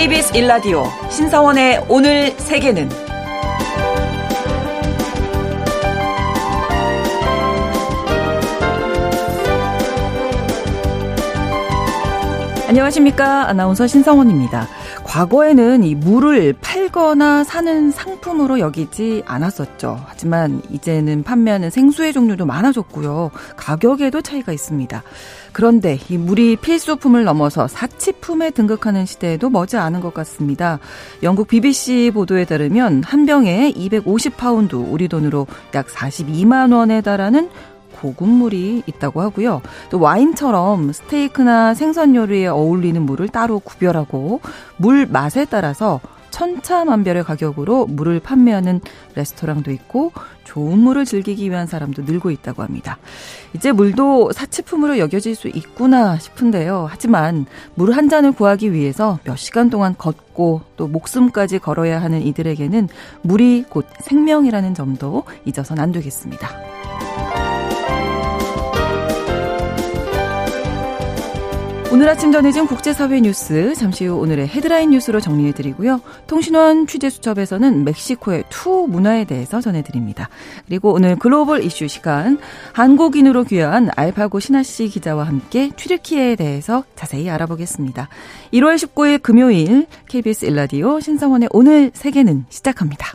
KBS 일라디오 신성원의 오늘 세계는 안녕하십니까. 아나운서 신성원입니다. 과거에는 이 물을 팔거나 사는 상품으로 여기지 않았었죠. 하지만 이제는 판매하는 생수의 종류도 많아졌고요. 가격에도 차이가 있습니다. 그런데 이 물이 필수품을 넘어서 사치품에 등극하는 시대에도 머지 않은 것 같습니다. 영국 BBC 보도에 따르면 한 병에 250파운드, 우리 돈으로 약 42만 원에 달하는 고급물이 있다고 하고요. 또 와인처럼 스테이크나 생선 요리에 어울리는 물을 따로 구별하고 물 맛에 따라서 천차만별의 가격으로 물을 판매하는 레스토랑도 있고 좋은 물을 즐기기 위한 사람도 늘고 있다고 합니다. 이제 물도 사치품으로 여겨질 수 있구나 싶은데요. 하지만 물 한 잔을 구하기 위해서 몇 시간 동안 걷고 또 목숨까지 걸어야 하는 이들에게는 물이 곧 생명이라는 점도 잊어서는 안 되겠습니다. 오늘 아침 전해진 국제사회 뉴스 잠시 후 오늘의 헤드라인 뉴스로 정리해드리고요. 통신원 취재수첩에서는 멕시코의 투우 문화에 대해서 전해드립니다. 그리고 오늘 글로벌 이슈 시간 한국인으로 귀한 알파고 신하 씨 기자와 함께 튀르키예에 대해서 자세히 알아보겠습니다. 1월 19일 금요일 KBS 일라디오 신성원의 오늘 세계는 시작합니다.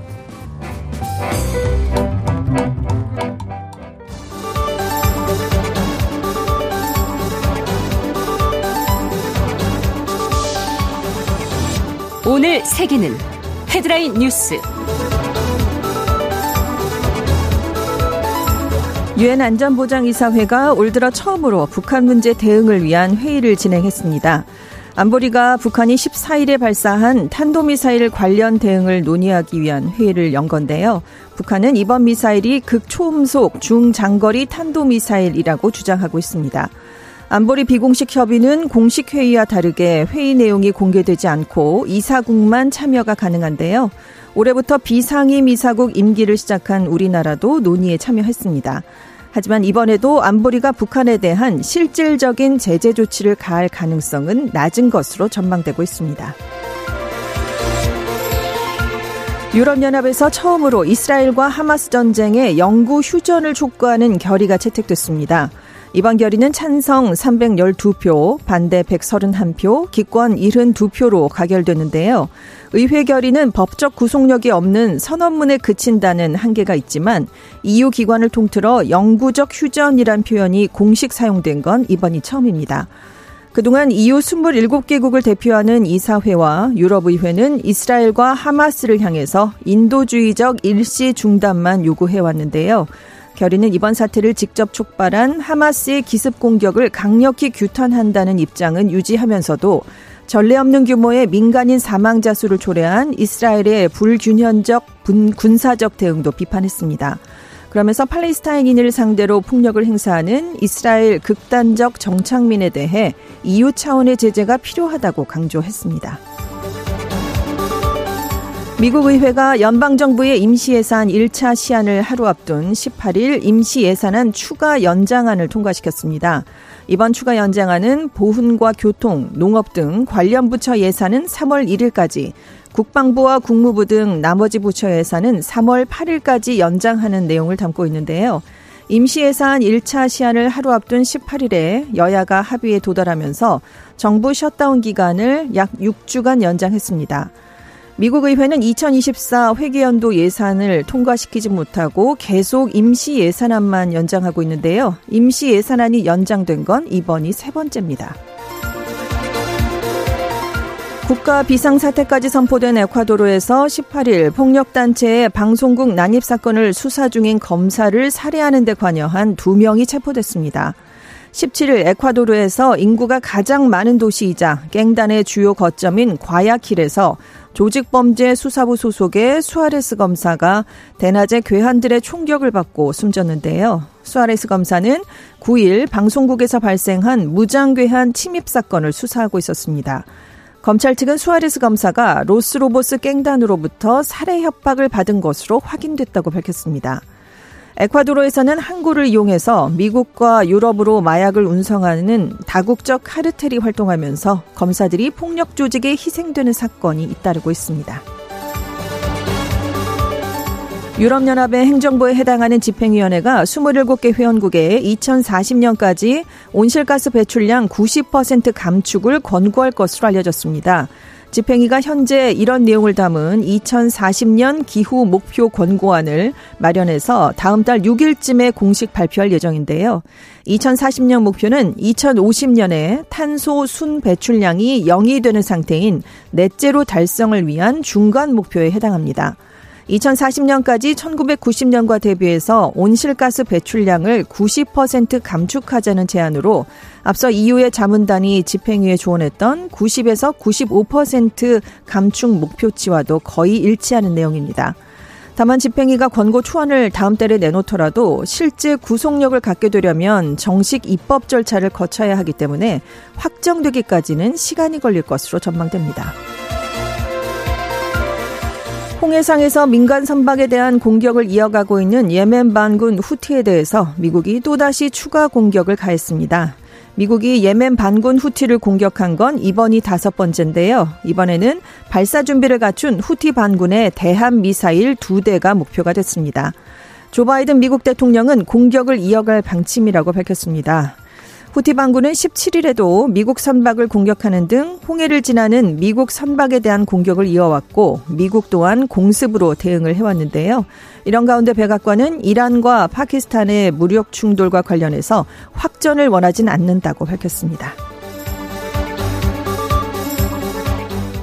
오늘 세계는 헤드라인 뉴스. 유엔 안전보장이사회가 올 들어 처음으로 북한 문제 대응을 위한 회의를 진행했습니다. 안보리가 북한이 14일에 발사한 탄도미사일 관련 대응을 논의하기 위한 회의를 연 건데요. 북한은 이번 미사일이 극초음속 중장거리 탄도미사일이라고 주장하고 있습니다. 안보리 비공식 협의는 공식 회의와 다르게 회의 내용이 공개되지 않고 이사국만 참여가 가능한데요. 올해부터 비상임 이사국 임기를 시작한 우리나라도 논의에 참여했습니다. 하지만 이번에도 안보리가 북한에 대한 실질적인 제재 조치를 가할 가능성은 낮은 것으로 전망되고 있습니다. 유럽연합에서 처음으로 이스라엘과 하마스 전쟁의 영구 휴전을 촉구하는 결의가 채택됐습니다. 이번 결의는 찬성 312표, 반대 131표, 기권 72표로 가결됐는데요. 의회 결의는 법적 구속력이 없는 선언문에 그친다는 한계가 있지만 EU 기관을 통틀어 영구적 휴전이란 표현이 공식 사용된 건 이번이 처음입니다. 그동안 EU 27개국을 대표하는 이사회와 유럽의회는 이스라엘과 하마스를 향해서 인도주의적 일시 중단만 요구해왔는데요. 결의는 이번 사태를 직접 촉발한 하마스의 기습 공격을 강력히 규탄한다는 입장은 유지하면서도 전례 없는 규모의 민간인 사망자 수를 초래한 이스라엘의 불균형적 군사적 대응도 비판했습니다. 그러면서 팔레스타인인을 상대로 폭력을 행사하는 이스라엘 극단적 정착민에 대해 EU 차원의 제재가 필요하다고 강조했습니다. 미국 의회가 연방정부의 임시예산 1차 시한을 하루 앞둔 18일 임시예산안 추가 연장안을 통과시켰습니다. 이번 추가 연장안은 보훈과 교통, 농업 등 관련 부처 예산은 3월 1일까지, 국방부와 국무부 등 나머지 부처 예산은 3월 8일까지 연장하는 내용을 담고 있는데요. 임시예산 1차 시한을 하루 앞둔 18일에 여야가 합의에 도달하면서 정부 셧다운 기간을 약 6주간 연장했습니다. 미국 의회는 2024 회계연도 예산을 통과시키지 못하고 계속 임시 예산안만 연장하고 있는데요. 임시 예산안이 연장된 건 이번이 세 번째입니다. 국가 비상사태까지 선포된 에콰도르에서 18일 폭력단체의 방송국 난입 사건을 수사 중인 검사를 살해하는 데 관여한 두 명이 체포됐습니다. 17일 에콰도르에서 인구가 가장 많은 도시이자 갱단의 주요 거점인 과야킬에서 조직범죄 수사부 소속의 수아레스 검사가 대낮에 괴한들의 총격을 받고 숨졌는데요. 수아레스 검사는 9일 방송국에서 발생한 무장괴한 침입 사건을 수사하고 있었습니다. 검찰 측은 수아레스 검사가 로스로보스 깽단으로부터 살해 협박을 받은 것으로 확인됐다고 밝혔습니다. 에콰도르에서는 항구를 이용해서 미국과 유럽으로 마약을 운송하는 다국적 카르텔이 활동하면서 검사들이 폭력 조직에 희생되는 사건이 잇따르고 있습니다. 유럽연합의 행정부에 해당하는 집행위원회가 27개 회원국에 2040년까지 온실가스 배출량 90% 감축을 권고할 것으로 알려졌습니다. 집행위가 현재 이런 내용을 담은 2040년 기후 목표 권고안을 마련해서 다음 달 6일쯤에 공식 발표할 예정인데요. 2040년 목표는 2050년에 탄소 순 배출량이 0이 되는 상태인 넷제로 달성을 위한 중간 목표에 해당합니다. 2040년까지 1990년과 대비해서 온실가스 배출량을 90% 감축하자는 제안으로 앞서 EU의 자문단이 집행위에 조언했던 90에서 95% 감축 목표치와도 거의 일치하는 내용입니다. 다만 집행위가 권고 초안을 다음 달에 내놓더라도 실제 구속력을 갖게 되려면 정식 입법 절차를 거쳐야 하기 때문에 확정되기까지는 시간이 걸릴 것으로 전망됩니다. 홍해상에서 민간 선박에 대한 공격을 이어가고 있는 예멘 반군 후티에 대해서 미국이 또다시 추가 공격을 가했습니다. 미국이 예멘 반군 후티를 공격한 건 이번이 다섯 번째인데요. 이번에는 발사 준비를 갖춘 후티 반군의 대한 미사일 두 대가 목표가 됐습니다. 조 바이든 미국 대통령은 공격을 이어갈 방침이라고 밝혔습니다. 후티 반군은 17일에도 미국 선박을 공격하는 등 홍해를 지나는 미국 선박에 대한 공격을 이어왔고 미국 또한 공습으로 대응을 해왔는데요. 이런 가운데 백악관은 이란과 파키스탄의 무력 충돌과 관련해서 확전을 원하진 않는다고 밝혔습니다.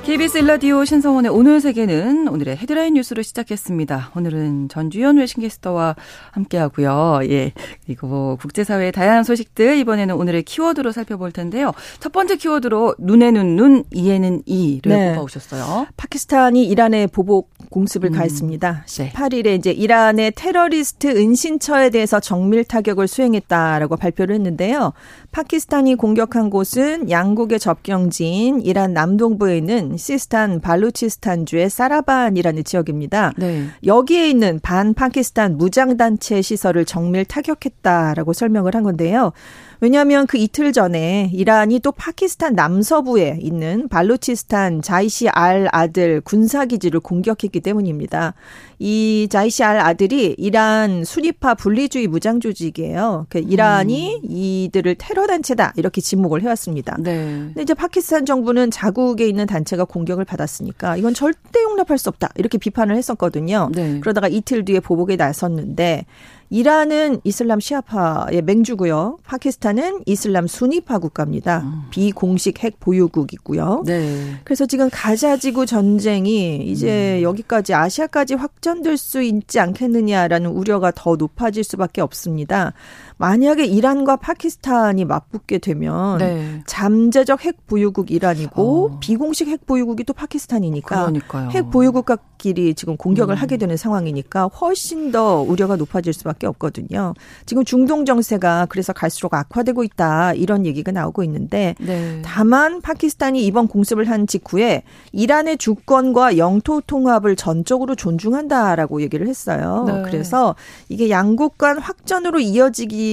KBS 일라디오 신성원의 오늘 세계는 오늘의 헤드라인 뉴스로 시작했습니다. 오늘은 전주현 외신캐스터와 함께하고요. 예, 그리고 국제사회의 다양한 소식들 이번에는 오늘의 키워드로 살펴볼 텐데요. 첫 번째 키워드로 눈에는 눈, 이에는 이를 네. 뽑아오셨어요. 파키스탄이 이란에 보복 공습을 음. 가했습니다. 18일에 이제 이란의 테러리스트 은신처에 대해서 정밀 타격을 수행했다라고 발표를 했는데요. 파키스탄이 공격한 곳은 양국의 접경지인 이란 남동부에 있는 시스탄 발루치스탄주의 사라반이라는 지역입니다. 네. 여기에 있는 반 파키스탄 무장단체 시설을 정밀 타격했다라고 설명을 한 건데요. 왜냐하면 그 이틀 전에 이란이 또 파키스탄 남서부에 있는 발루치스탄 자이시 알 아들 군사기지를 공격했기 때문입니다. 이 자이시 알 아들이 이란 수니파 분리주의 무장 조직이에요. 그 이란이 음. 이들을 테러 단체다 이렇게 지목을 해왔습니다. 네. 근데 이제 파키스탄 정부는 자국에 있는 단체가 공격을 받았으니까 이건 절대 용납할 수 없다 이렇게 비판을 했었거든요. 네. 그러다가 이틀 뒤에 보복에 나섰는데 이란은 이슬람 시아파의 맹주고요. 파키스탄은 이슬람 수니파 국가입니다. 음. 비공식 핵 보유국이고요. 네. 그래서 지금 가자지구 전쟁이 이제 음. 여기까지 아시아까지 확전될 수 있지 않겠느냐라는 우려가 더 높아질 수밖에 없습니다. 만약에 이란과 파키스탄이 맞붙게 되면 네. 잠재적 핵 보유국 이란이고 어. 비공식 핵 보유국이 또 파키스탄이니까 그러니까요. 핵 보유국끼리 지금 공격을 음. 하게 되는 상황이니까 훨씬 더 우려가 높아질 수밖에 없거든요. 지금 중동 정세가 그래서 갈수록 악화되고 있다 이런 얘기가 나오고 있는데 네. 다만 파키스탄이 이번 공습을 한 직후에 이란의 주권과 영토 통합을 전적으로 존중한다라고 얘기를 했어요. 네. 그래서 이게 양국 간 확전으로 이어지기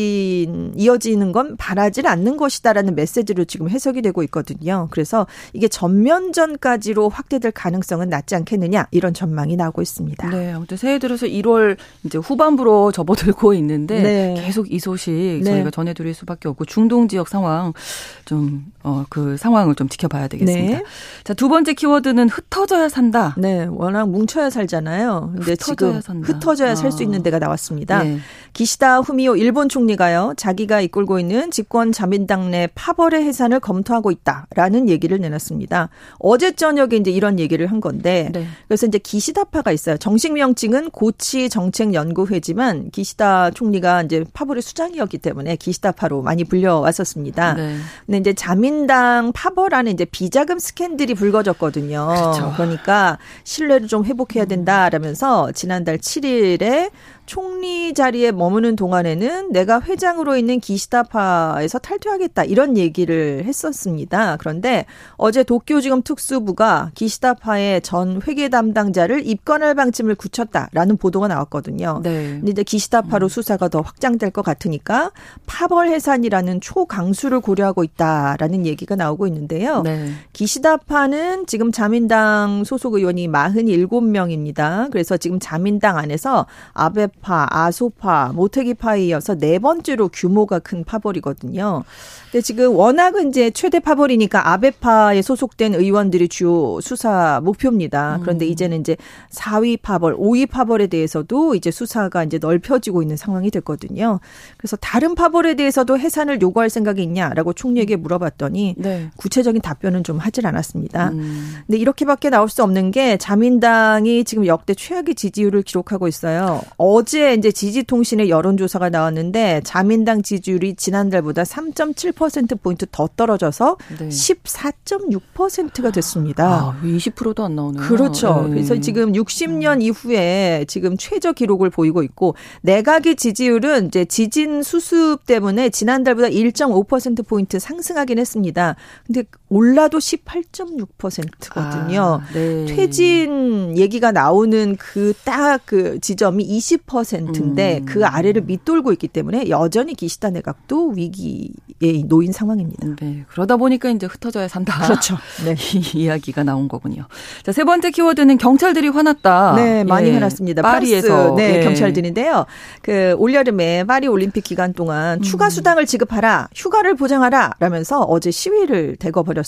이어지는 건 바라질 않는 것이다라는 메시지로 지금 해석이 되고 있거든요. 그래서 이게 전면전까지로 확대될 가능성은 낮지 않겠느냐 이런 전망이 나오고 있습니다. 네, 아무튼 새해 들어서 1월 이제 후반부로 접어 접어들고 있는데 네. 계속 이 소식 네. 저희가 전해드릴 수밖에 없고 중동 지역 상황 좀 어 그 상황을 좀 지켜봐야 되겠습니다. 네. 자두 번째 키워드는 흩어져야 산다. 네, 워낙 뭉쳐야 살잖아요. 근데 흩어져야 지금 산다. 흩어져야 아. 살수 있는 데가 나왔습니다. 네. 기시다 후미오 일본 총 리가요 자기가 이끌고 있는 집권 자민당 내 파벌의 해산을 검토하고 있다라는 얘기를 내놨습니다. 어제 저녁에 이제 이런 얘기를 한 건데 네. 그래서 이제 기시다파가 있어요. 정식 명칭은 고치 정책연구회지만 기시다 총리가 이제 파벌의 수장이었기 때문에 기시다파로 많이 불려왔었습니다. 네. 근데 이제 자민당 파벌 안에 이제 비자금 스캔들이 불거졌거든요. 그렇죠. 그러니까 신뢰를 좀 회복해야 된다라면서 지난달 7일에 총리 자리에 머무는 동안에는 내가 회장으로 있는 기시다파에서 탈퇴하겠다 이런 얘기를 했었습니다. 그런데 어제 도쿄지검 특수부가 기시다파의 전 회계 담당자를 입건할 방침을 굳혔다라는 보도가 나왔거든요. 네. 근데 이제 기시다파로 음. 수사가 더 확장될 것 같으니까 파벌 해산이라는 초강수를 고려하고 있다라는 얘기가 나오고 있는데요. 네. 기시다파는 지금 자민당 소속 의원이 47명입니다. 그래서 지금 자민당 안에서 아베 아베파, 아소파, 모테기파에 이어서 네 번째로 규모가 큰 파벌이거든요. 근데 지금 워낙은 이제 최대 파벌이니까 아베파에 소속된 의원들이 주요 수사 목표입니다. 그런데 음. 이제는 이제 4위 파벌, 5위 파벌에 대해서도 이제 수사가 이제 넓혀지고 있는 상황이 됐거든요. 그래서 다른 파벌에 대해서도 해산을 요구할 생각이 있냐라고 총리에게 물어봤더니 네. 구체적인 답변은 좀 하질 않았습니다. 음. 근데 이렇게밖에 나올 수 없는 게 자민당이 지금 역대 최악의 지지율을 기록하고 있어요. 어제 이제 지지통신의 여론조사가 나왔는데 자민당 지지율이 지난달보다 3.7% 포인트 더 떨어져서 네. 14.6%가 됐습니다. 아, 20%도 안 나오네요. 그렇죠. 네. 그래서 지금 60년 음. 이후에 지금 최저 기록을 보이고 있고 내각의 지지율은 이제 지진 수습 때문에 지난달보다 1.5% 포인트 상승하긴 했습니다. 근데 올라도 18.6%거든요. 아, 네. 퇴진 얘기가 나오는 그 딱그 그 지점이 20%인데 음. 그 아래를 밑돌고 있기 때문에 여전히 기시다 내각도 위기에 놓인 상황입니다. 네. 그러다 보니까 이제 흩어져야 산다. 그렇죠. 네. 이 이야기가 나온 거군요. 자, 세 번째 키워드는 경찰들이 화났다. 네, 많이 예. 화났습니다. 파리에서 네, 예. 경찰들인데요. 그 올여름에 파리 올림픽 기간 동안 음. 추가 수당을 지급하라, 휴가를 보장하라 라면서 어제 시위를 대거 벌였습니다.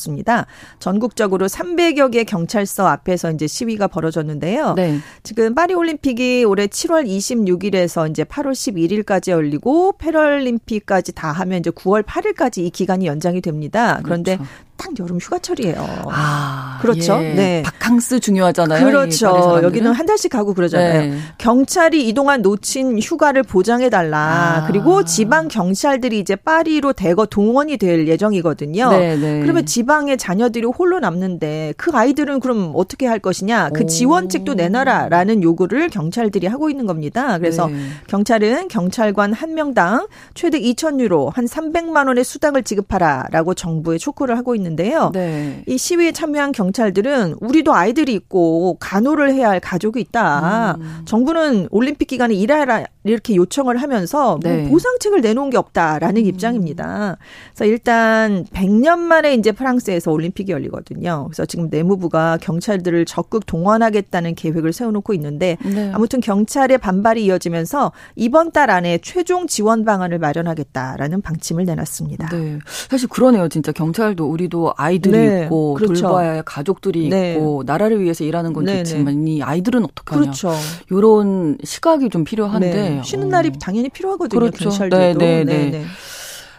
전국적으로 300여 개 경찰서 앞에서 이제 시위가 벌어졌는데요. 네. 지금 파리 올림픽이 올해 7월 26일에서 이제 8월 11일까지 열리고 패럴림픽까지 다 하면 이제 9월 8일까지 이 기간이 연장이 됩니다. 그런데 그렇죠. 딱 여름 휴가철이에요. 아, 그렇죠. 예. 네. 바캉스 중요하잖아요. 그렇죠. 여기는 한 달씩 가고 그러잖아요. 네. 경찰이 이동안 놓친 휴가를 보장해 달라. 아. 그리고 지방 경찰들이 이제 파리로 대거 동원이 될 예정이거든요. 네, 네. 그러면 지방의 자녀들이 홀로 남는데 그 아이들은 그럼 어떻게 할 것이냐? 그 지원책도 내놔라라는 요구를 경찰들이 하고 있는 겁니다. 그래서 네. 경찰은 경찰관 한 명당 최대 2천 유로 한 300만 원의 수당을 지급하라라고 정부에 촉구를 하고 있는 있는데요. 네. 이 시위에 참여한 경 찰들은 우리도 아이들이 있고 간호를 해야 할 가족이 있다. 음. 정부는 올림픽 기간에 일하라 이렇게 요청을 하면서 뭐 네. 뭐 보상책을 내놓은 게 없다라는 음. 입장입니다. 그래서 일단 100년 만에 이제 프랑스에서 올림픽이 열리거든요. 그래서 지금 내무부가 경찰들을 적극 동원하겠다는 계획을 세워놓고 있는데 네. 아무튼 경찰의 반발이 이어지면서 이번 달 안에 최종 지원 방안을 마련하겠다라는 방침을 내놨습니다. 네. 사실 그러네요. 진짜 경찰도 우리도 또 아이들이 네, 있고 그렇죠. 돌봐야 할 가족들이 네. 있고 나라를 위해서 일하는 건 네, 좋지만 네. 이 아이들은 어떡하냐. 그렇죠. 이런 시각이 좀 필요한데 네. 쉬는 날이 당연히 필요하거든요. 그렇죠. 경찰들도. 네, 네, 네.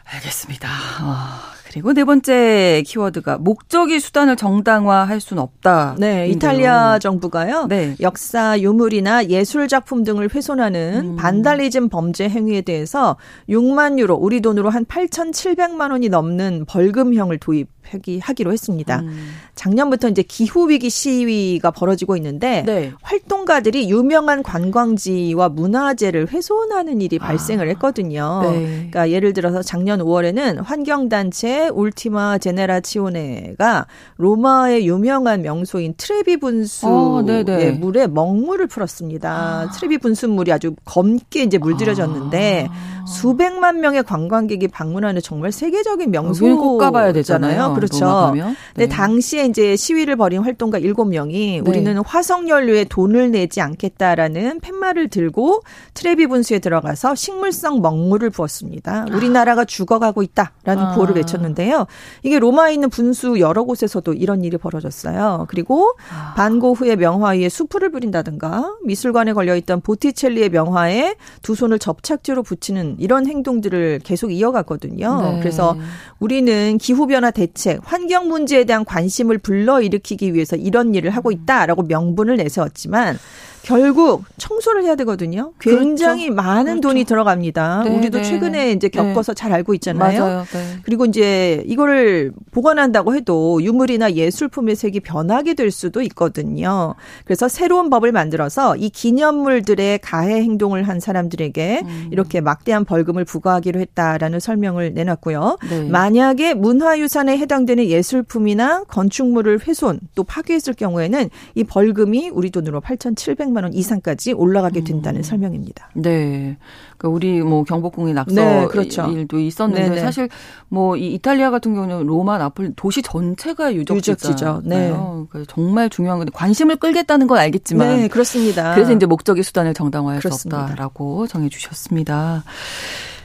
알겠습니다. 아. 그리고 네 번째 키워드가 목적이 수단을 정당화할 수는 없다. 네, 인데요. 이탈리아 정부가요. 네. 역사 유물이나 예술 작품 등을 훼손하는 음. 반달리즘 범죄 행위에 대해서 6만 유로, 우리 돈으로 한 8,700만 원이 넘는 벌금형을 도입 하기로 했습니다. 음. 작년부터 이제 기후 위기 시위가 벌어지고 있는데 네. 활동가들이 유명한 관광지와 문화재를 훼손하는 일이 아. 발생을 했거든요. 네. 그러니까 예를 들어서 작년 5월에는 환경 단체 울티마 제네라치오네가 로마의 유명한 명소인 트레비 분수의 어, 물에 먹물을 풀었습니다. 아. 트레비 분수물이 아주 검게 이제 물들여졌는데 아. 수백만 명의 관광객이 방문하는 정말 세계적인 명소 꼭 가봐야 되잖아요. 그렇죠. 네. 근데 당시에 이제 시위를 벌인 활동가 7명이 네. 우리는 화석 연료에 돈을 내지 않겠다라는 팻말을 들고 트레비 분수에 들어가서 식물성 먹물을 부었습니다. 우리나라가 죽어가고 있다라는 아. 구호를 외쳤는데요. 이게 로마에 있는 분수 여러 곳에서도 이런 일이 벌어졌어요. 그리고 아. 반고흐의 명화 위에 수풀을 부린다든가 미술관에 걸려 있던 보티첼리의 명화에 두 손을 접착제로 붙이는 이런 행동들을 계속 이어갔거든요. 네. 그래서 우리는 기후변화 대책, 환경 문제에 대한 관심을 불러일으키기 위해서 이런 일을 하고 있다라고 명분을 내세웠지만 결국 청소를 해야 되거든요. 굉장히 그렇죠. 많은 그렇죠. 돈이 들어갑니다. 네, 우리도 네. 최근에 이제 네. 겪어서 네. 잘 알고 있잖아요. 맞아요. 네. 그리고 이제 이거를 보관한다고 해도 유물이나 예술품의 색이 변하게 될 수도 있거든요. 그래서 새로운 법을 만들어서 이 기념물들의 가해 행동을 한 사람들에게 음. 이렇게 막대한 벌금을 부과하기로 했다라는 설명을 내놨고요. 네. 만약에 문화유산에 해당되는 예술품이나 건축물을 훼손 또 파괴했을 경우에는 이 벌금이 우리 돈으로 8,700만 300만 원 이상까지 올라가게 된다는 음. 설명입니다. 네. 그러니까 우리 뭐 경복궁의 낙서 네, 그렇죠. 일도 있었는데 네네. 사실 뭐 이 이탈리아 같은 경우는 로마, 나폴리 도시 전체가 유적지죠. 네. 그러니까 정말 중요한 건데 관심을 끌겠다는 건 알겠지만 네, 그렇습니다. 그래서 이제 목적의 수단을 정당화할 그렇습니다. 수 없다라고 정해 주셨습니다.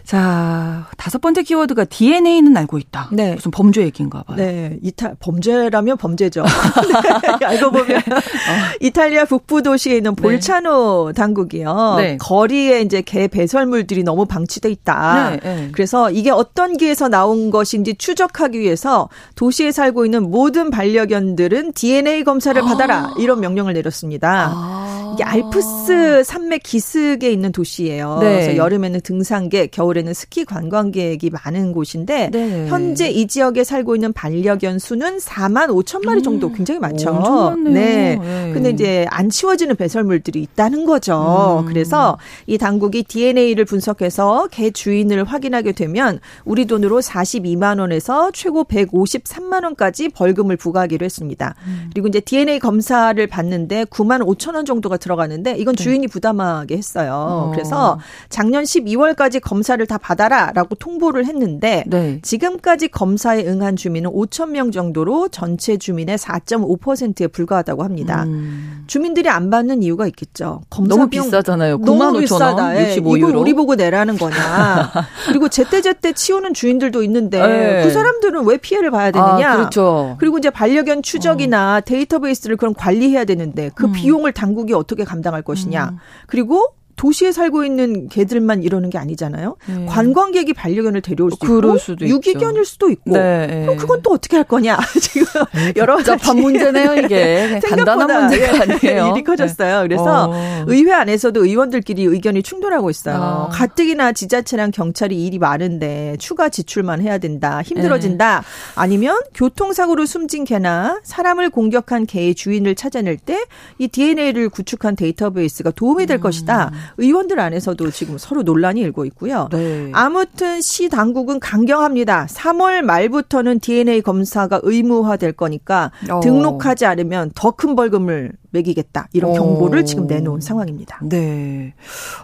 자, 다섯 번째 키워드가 DNA는 알고 있다. 네. 무슨 범죄 얘기인가 봐요. 네. 이탈, 범죄라면 범죄죠. 네. 알고 보면. 어. 이탈리아 북부 도시에 있는 네. 볼차노 네. 당국이요. 네. 거리에 이제 개 배설물들이 너무 방치돼 있다. 네, 네. 그래서 이게 어떤 개에서 나온 것인지 추적하기 위해서 도시에 살고 있는 모든 반려견들은 DNA 검사를 아. 받아라. 이런 명령을 내렸습니다. 아. 이게 알프스 산맥 기슭에 있는 도시예요. 그래서 여름에는 등산객, 겨울 겨울에는 스키 관광객이 많은 곳인데 네. 현재 이 지역에 살고 있는 반려견 수는 4만 5천 마리 정도 음. 굉장히 많죠. 네. 네. 근데 이제 안 치워지는 배설물들이 있다는 거죠. 음. 그래서 이 당국이 DNA를 분석해서 개 주인을 확인하게 되면 우리 돈으로 42만 원에서 최고 153만 원까지 벌금을 부과하기로 했습니다. 음. 그리고 이제 DNA 검사를 받는데 9만 5천 원 정도가 들어가는데 이건 네. 주인이 부담하게 했어요. 어. 그래서 작년 12월까지 검사를 검사를 다 받아라라고 통보를 했는데 네. 지금까지 검사에 응한 주민은 5천 명 정도로 전체 주민의 4.5%에 불과하다고 합니다. 음. 주민들이 안 받는 이유가 있겠죠. 검사 너무 비싸잖아요. 9만 너무 5천 원, 65유로. 이걸 우리 보고 내라는 거냐. 그리고 제때제때 치우는 주인들도 있는데 네. 그 사람들은 왜 피해를 봐야 되느냐. 아, 그렇죠. 그리고 이제 반려견 추적이나 어. 데이터베이스를 그럼 관리해야 되는데 그 음. 비용을 당국이 어떻게 감당할 것이냐. 음. 그리고 도시에 살고 있는 개들만 이러는 게 아니잖아요. 네. 관광객이 반려견을 데려올 수도 그럴 있고 수도 유기견일 수도 있고 네. 그럼 그건 또 어떻게 할 거냐 지금 네, 여러 가지 문제네요 이게 간단한 문제가 아니에요. 일이 커졌어요. 네. 그래서 어. 의회 안에서도 의원들끼리 의견이 충돌하고 있어요. 아. 가뜩이나 지자체랑 경찰이 일이 많은데 추가 지출만 해야 된다 힘들어진다 네. 아니면 교통사고로 숨진 개나 사람을 공격한 개의 주인을 찾아낼 때 이 DNA를 구축한 데이터베이스가 도움이 될 음. 것이다. 의원들 안에서도 지금 서로 논란이 일고 있고요. 네. 아무튼 시 당국은 강경합니다. 3월 말부터는 DNA 검사가 의무화될 거니까 어. 등록하지 않으면 더 큰 벌금을 매기겠다 이런 어. 경고를 지금 내놓은 상황입니다. 네.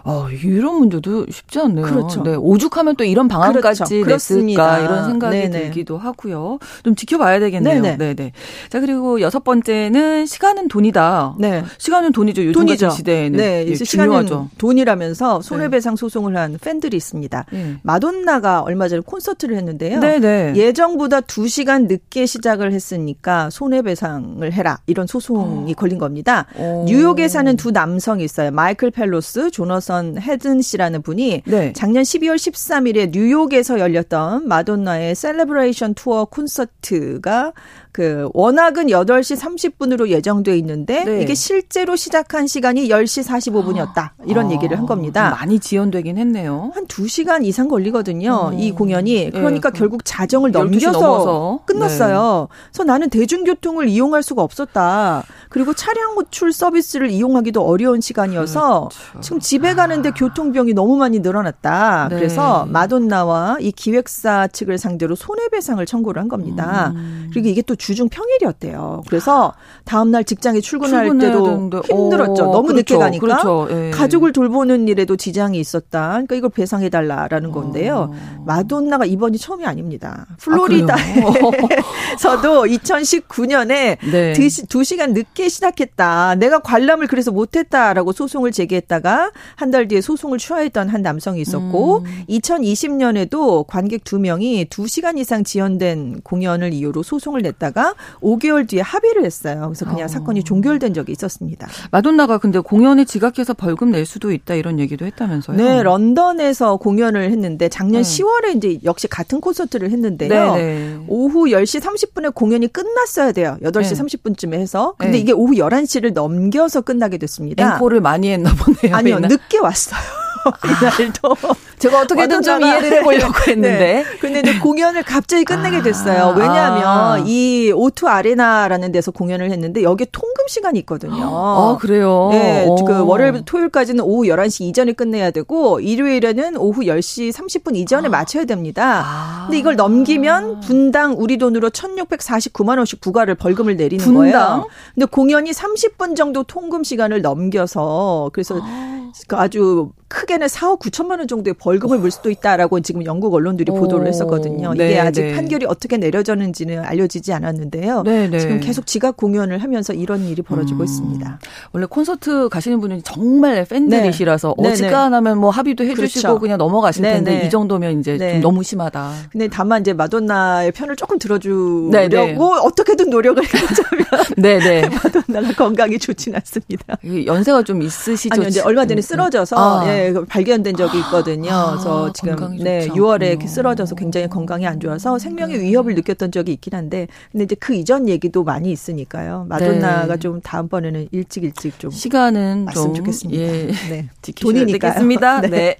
어, 이런 문제도 쉽지 않네요. 그렇죠. 네. 오죽하면 또 이런 방안까지 그렇죠. 냈을까 이런 생각이 네네. 들기도 하고요. 좀 지켜봐야 되겠네요. 네네. 네네. 자 그리고 여섯 번째는 시간은 돈이다. 네. 시간은 돈이죠. 요즘 돈이죠. 같은 시대에는 네. 예, 중요하죠. 돈이라면서 손해배상 네. 소송을 한 팬들이 있습니다. 네. 마돈나가 얼마 전에 콘서트를 했는데요. 네네. 예정보다 2 시간 늦게 시작을 했으니까 손해배상을 해라 이런 소송이 어. 걸린 겁니다. 겁니다. 오. 뉴욕에 사는 두 남성이 있어요. 마이클 펠로스, 조너선 헤든 씨라는 분이 네. 작년 12월 13일에 뉴욕에서 열렸던 마돈나의 Celebration 투어 콘서트가 그 워낙은 8시 30분으로 예정돼 있는데 네. 이게 실제로 시작한 시간이 10시 45분이었다. 이런 아, 얘기를 한 겁니다. 많이 지연되긴 했네요. 한 2시간 이상 걸리거든요. 음. 이 공연이. 그러니까 네. 결국 자정을 넘겨서 끝났어요. 네. 그래서 나는 대중교통을 이용할 수가 없었다. 그리고 차량 호출 서비스를 이용하기도 어려운 시간이어서 그렇죠. 지금 집에 가는데 교통병이 너무 많이 늘어났다. 네. 그래서 마돈나와 이 기획사 측을 상대로 손해배상을 청구를 한 겁니다. 음. 그리고 이게 또 주중 평일이었대요. 그래서 다음 날 직장에 출근할 때도 되는데. 힘들었죠. 어, 너무 그렇죠. 늦게 가니까 그렇죠. 예. 가족을 돌보는 일에도 지장이 있었다. 그러니까 이걸 배상해 달라라는 건데요. 어. 마돈나가 이번이 처음이 아닙니다. 플로리다에서도 아, 2019년에 네. 2시간 늦게 시작했다. 내가 관람을 그래서 못했다라고 소송을 제기했다가 한 달 뒤에 소송을 취하했던 한 남성이 있었고 음. 2020년에도 관객 2명이 2시간 이상 지연된 공연을 이유로 소송을 냈다 가 5개월 뒤에 합의를 했어요. 그래서 그냥 어. 사건이 종결된 적이 있었습니다. 마돈나가 근데 공연에 지각해서 벌금 낼 수도 있다 이런 얘기도 했다면서요? 네, 런던에서 공연을 했는데 작년 네. 10월에 이제 역시 같은 콘서트를 했는데요. 네네. 네. 오후 10시 30분에 공연이 끝났어야 돼요. 8시 네. 30분쯤에 해서. 근데 네. 이게 오후 11시를 넘겨서 끝나게 됐습니다. 앵콜을 많이 했나 보네요. 아니요, 늦게 왔어요. 이날도. 제가 어떻게든 좀 이해를 해보려고 네. 했는데. 네. 근데 이제 공연을 갑자기 끝내게 아. 됐어요. 왜냐하면 아. 이 오투 아레나라는 데서 공연을 했는데 여기에 통금 시간이 있거든요. 아, 그래요? 네. 오. 그 월요일부터 토요일까지는 오후 11시 이전에 끝내야 되고 일요일에는 오후 10시 30분 이전에 아. 마쳐야 됩니다. 아. 근데 이걸 넘기면 분당 우리 돈으로 1,649만 원씩 부과를 벌금을 내리는 분당? 거예요. 근데 공연이 30분 정도 통금 시간을 넘겨서 그래서 아. 그 아주 크게는 4억 9천만 원 정도의 벌 금을 물 수도 있다라고 지금 영국 언론들이 보도를 했었거든요. 이게 네, 아직 네. 판결이 어떻게 내려졌는지는 알려지지 않았는데요. 네, 네. 지금 계속 지각 공연을 하면서 이런 일이 벌어지고 음. 있습니다. 원래 콘서트 가시는 분은 정말 팬들이시라서 네. 어지간하면 뭐 합의도 해주시고 그렇죠. 그냥 넘어가실 텐데 이 정도면 이제 좀 너무 심하다. 근데 다만 이제 마돈나의 편을 조금 들어주려고 어떻게든 노력을 해보자면 네네 마돈나가 건강이 좋지는 않습니다. 연세가 좀 있으시죠? 아니 이제 얼마 전에 쓰러져서 아. 예, 네, 발견된 적이 있거든요. 아, 그래서 지금 네, 6월에 이렇게 쓰러져서 굉장히 건강이 안 좋아서 생명의 네. 위협을 느꼈던 적이 있긴 한데 근데 이제 그 이전 얘기도 많이 있으니까요. 마돈나가 네. 좀 다음번에는 일찍 일찍 좀 시간은 좀 좋겠습니다. 예. 네. 돈이니까습니다 네. 네.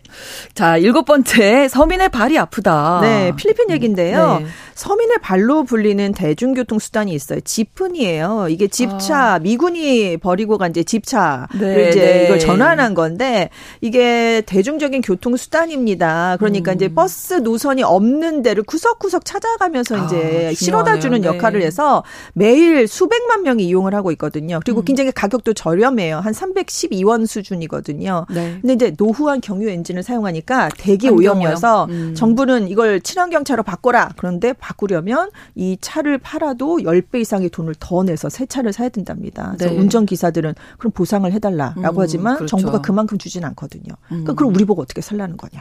자, 일곱 번째 서민의 발이 아프다. 네, 필리핀 얘기인데요. 네. 서민의 발로 불리는 대중교통 수단이 있어요. 지프니예요. 이게 지프차 아. 미군이 버리고 간 이제 지프차를 네, 이제 네. 이걸 전환한 건데 이게 대중적인 교통 수단 입니다. 그러니까 음. 이제 버스 노선이 없는 데를 구석구석 찾아가면서 아, 이제 실어다 주는 네. 역할을 해서 매일 수백만 명이 이용을 하고 있거든요. 그리고 음. 굉장히 가격도 저렴해요. 한 312원 수준이거든요. 네. 근데 이제 노후한 경유 엔진을 사용하니까 대기 오염이어서 음. 정부는 이걸 친환경 차로 바꿔라. 그런데 바꾸려면 이 차를 팔아도 10배 이상의 돈을 더 내서 새 차를 사야 된답니다. 그래서 네. 운전 기사들은 그럼 보상을 해달라라고 음, 하지만 그렇죠. 정부가 그만큼 주진 않거든요. 그러니까 음. 그럼 우리 보고 어떻게 살라는 거냐.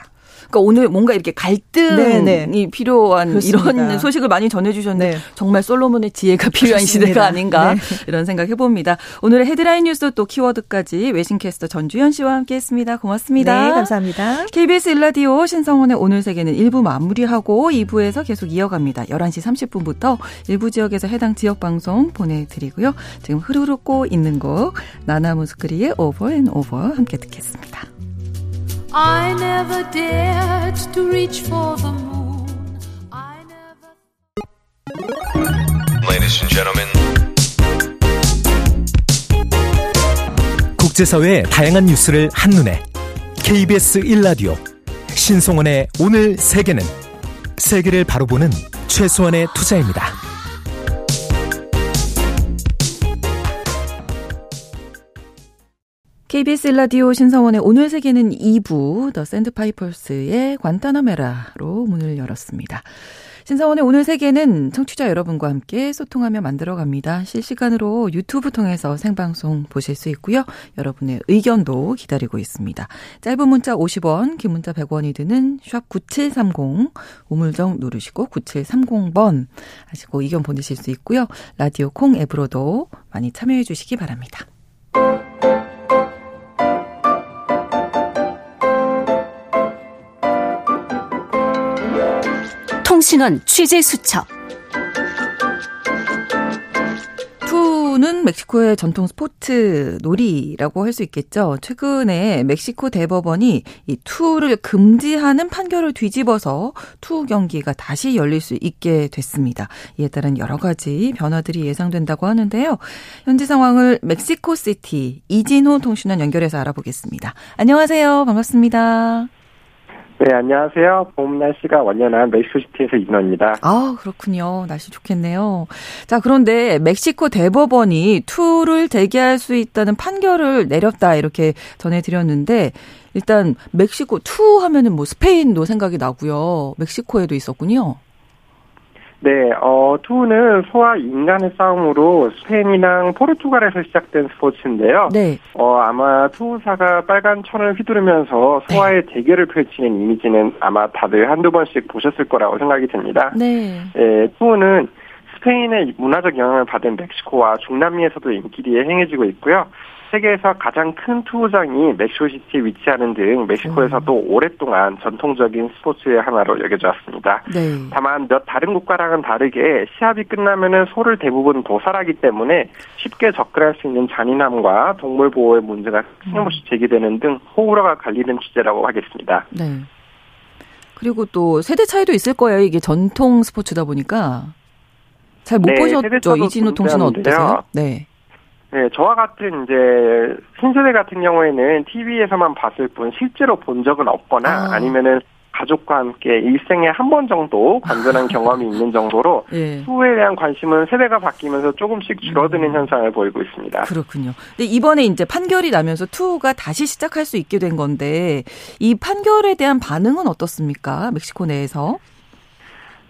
그러니까 오늘 뭔가 이렇게 갈등이 네네. 네. 필요한 그렇습니다. 이런 소식을 많이 전해주셨는데 네. 정말 솔로몬의 지혜가 필요한 그렇습니다. 시대가 아닌가 네. 이런 생각 해봅니다. 오늘의 헤드라인 뉴스 또 키워드까지 외신캐스터 전주현 씨와 함께했습니다. 고맙습니다. 네, 감사합니다. KBS 일라디오 신성원의 오늘 세계는 1부 마무리하고 2부에서 계속 이어갑니다. 11시 30분부터 일부 지역에서 해당 지역 방송 보내드리고요. 지금 흐르르고 있는 곡 나나무스크리의 Over and Over 함께 듣겠습니다. I never dared to reach for the moon. I never. Ladies and gentlemen. 국제사회의 다양한 뉴스를 한눈에 KBS 1라디오 신송원의 오늘 세계는 세계를 바로 보는 최소한의 투자입니다. KBS 라디오 신성원의 오늘 세계는 2부 더 샌드파이퍼스의 관타나메라로 문을 열었습니다. 신성원의 오늘 세계는 청취자 여러분과 함께 소통하며 만들어갑니다. 실시간으로 유튜브 통해서 생방송 보실 수 있고요. 여러분의 의견도 기다리고 있습니다. 짧은 문자 50원, 긴 문자 100원이 드는 샵 9730, 우물정 누르시고 9730번 하시고 의견 보내실 수 있고요. 라디오 콩 앱으로도 많이 참여해 주시기 바랍니다. 통신원 취재 수첩. 투는 멕시코의 전통 스포츠 놀이라고 할 수 있겠죠. 최근에 멕시코 대법원이 이 투를 금지하는 판결을 뒤집어서 투우 경기가 다시 열릴 수 있게 됐습니다. 이에 따른 여러 가지 변화들이 예상된다고 하는데요. 현지 상황을 멕시코 시티 이진호 통신원 연결해서 알아보겠습니다. 안녕하세요. 반갑습니다. 네, 안녕하세요. 봄 날씨가 완연한 멕시코시티에서 이진호입니다. 아, 그렇군요. 날씨 좋겠네요. 자, 그런데 멕시코 대법원이 투우를 재개할 수 있다는 판결을 내렸다 이렇게 전해드렸는데 일단 멕시코 투우 하면은 뭐 스페인도 생각이 나고요. 멕시코에도 있었군요. 네, 어, 투우는 소와 인간의 싸움으로 스페인이랑 포르투갈에서 시작된 스포츠인데요. 네. 어, 아마 투우사가 빨간 천을 휘두르면서 소와의 네. 대결을 펼치는 이미지는 아마 다들 한두 번씩 보셨을 거라고 생각이 듭니다. 네. 예, 투우는 스페인의 문화적 영향을 받은 멕시코와 중남미에서도 인기리에 행해지고 있고요. 세계에서 가장 큰 투구장이 멕시코시티에 위치하는 등 멕시코에서도 음. 오랫동안 전통적인 스포츠의 하나로 여겨져 왔습니다. 네. 다만 몇 다른 국가랑은 다르게 시합이 끝나면은 소를 대부분 도살하기 때문에 쉽게 접근할 수 있는 잔인함과 동물 보호의 문제가 끊임없이 제기되는 등 호불호가 갈리는 주제라고 하겠습니다. 네. 그리고 또 세대 차이도 있을 거예요. 이게 전통 스포츠다 보니까 잘못 네, 보셨죠? 이진우 통신은 어떠세요? 네. 네, 저와 같은 이제 신세대 같은 경우에는 TV에서만 봤을 뿐 실제로 본 적은 없거나 아. 니면은 가족과 함께 일생에 한 번 정도 관전한 경험이 있는 정도로 예. 투에 대한 관심은 세대가 바뀌면서 조금씩 줄어드는 음. 현상을 보이고 있습니다. 그렇군요. 근데 이번에 이제 판결이 나면서 투가 다시 시작할 수 있게 된 건데 이 판결에 대한 반응은 어떻습니까? 멕시코 내에서?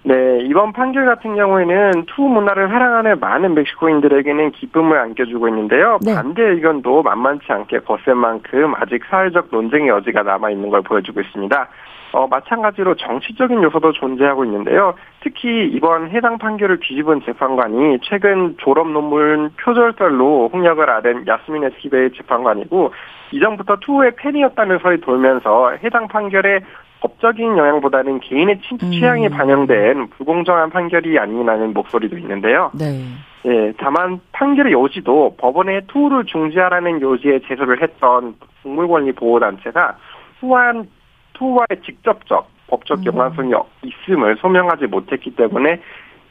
네, 이번 판결 같은 경우에는 투우 문화를 사랑하는 많은 멕시코인들에게는 기쁨을 안겨주고 있는데요. 네. 반대 의견도 만만치 않게 거센 만큼 아직 사회적 논쟁의 여지가 남아 있는 걸 보여주고 있습니다. 어, 마찬가지로 정치적인 요소도 존재하고 있는데요. 특히 이번 해당 판결을 뒤집은 재판관이 최근 졸업 논문 표절설로 홍역을 앓은 야스민 에스키벨 재판관이고 이전부터 투우의 팬이었다는 설이 돌면서 해당 판결에 법적인 영향보다는 개인의 취향이 음. 반영된 불공정한 판결이 아니라는 목소리도 있는데요. 네. 예, 다만 판결의 요지도 법원의 투를 중지하라는 요지에 제소를 했던 동물권리 보호단체가 투한 투와의 직접적 법적 음. 연관성이 음. 있음을 소명하지 못했기 때문에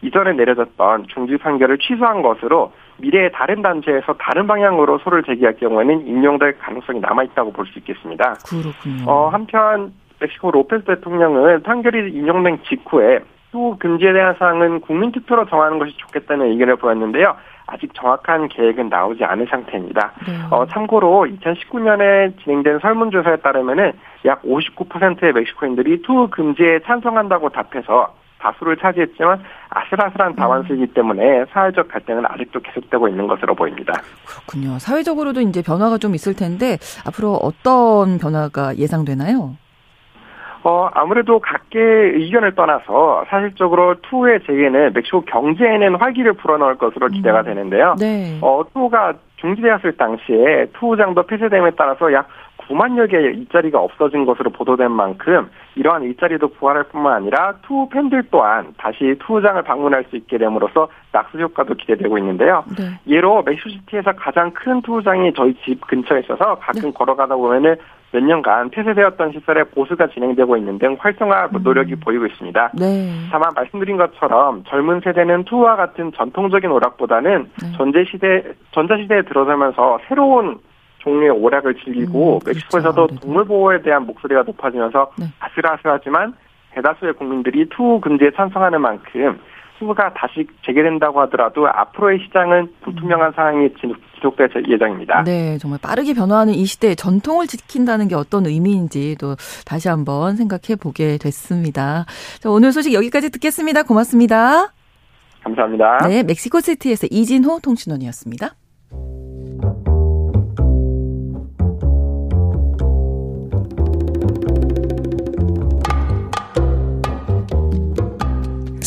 이전에 내려졌던 중지 판결을 취소한 것으로 미래의 다른 단체에서 다른 방향으로 소를 제기할 경우에는 인용될 가능성이 남아 있다고 볼 수 있겠습니다. 그렇군요. 어, 한편 멕시코 로페스 대통령은 판결이 인용된 직후에 투우 금지에 대한 사항은 국민 투표로 정하는 것이 좋겠다는 의견을 보였는데요. 아직 정확한 계획은 나오지 않은 상태입니다. 네. 어, 참고로 2019년에 진행된 설문조사에 따르면은 약 59%의 멕시코인들이 투우 금지에 찬성한다고 답해서 다수를 차지했지만 아슬아슬한 음. 때문에 사회적 갈등은 아직도 계속되고 있는 것으로 보입니다. 그렇군요. 사회적으로도 이제 변화가 좀 있을 텐데 앞으로 어떤 변화가 예상되나요? 어, 아무래도 각계의 의견을 떠나서 사실적으로 투우의 재개는 멕시코 경제에는 활기를 불어넣을 것으로 기대가 음. 되는데요. 네. 어, 투우가 중지되었을 당시에 투우장도 폐쇄됨에 따라서 약 9만여 개의 일자리가 없어진 것으로 보도된 만큼 이러한 일자리도 부활할 뿐만 아니라 투우 팬들 또한 다시 투우장을 방문할 수 있게 됨으로써 낙수 효과도 기대되고 있는데요. 네. 예로 멕시코시티에서 가장 큰 투우장이 저희 집 근처에 있어서 가끔 네. 걸어가다 보면은 몇 년간 폐쇄되었던 시설에 보수가 진행되고 있는 등 활성화 음. 노력이 음. 보이고 있습니다. 네. 다만 말씀드린 것처럼 젊은 세대는 투우와 같은 전통적인 오락보다는 네. 전제 시대 전자 시대에 들어서면서 새로운 종류의 오락을 즐기고 음, 그렇죠. 멕시코에서도 그렇죠. 동물 보호에 대한 목소리가 높아지면서 네. 아슬아슬하지만 대다수의 국민들이 투우 금지에 찬성하는 만큼 투우가 다시 재개된다고 하더라도 앞으로의 시장은 불투명한 상황이 지속될 예정입니다. 네, 정말 빠르게 변화하는 이 시대에 전통을 지킨다는 게 어떤 의미인지 또 다시 한번 생각해 보게 됐습니다. 자, 오늘 소식 여기까지 듣겠습니다. 고맙습니다. 감사합니다. 네, 멕시코시티에서 이진호 통신원이었습니다.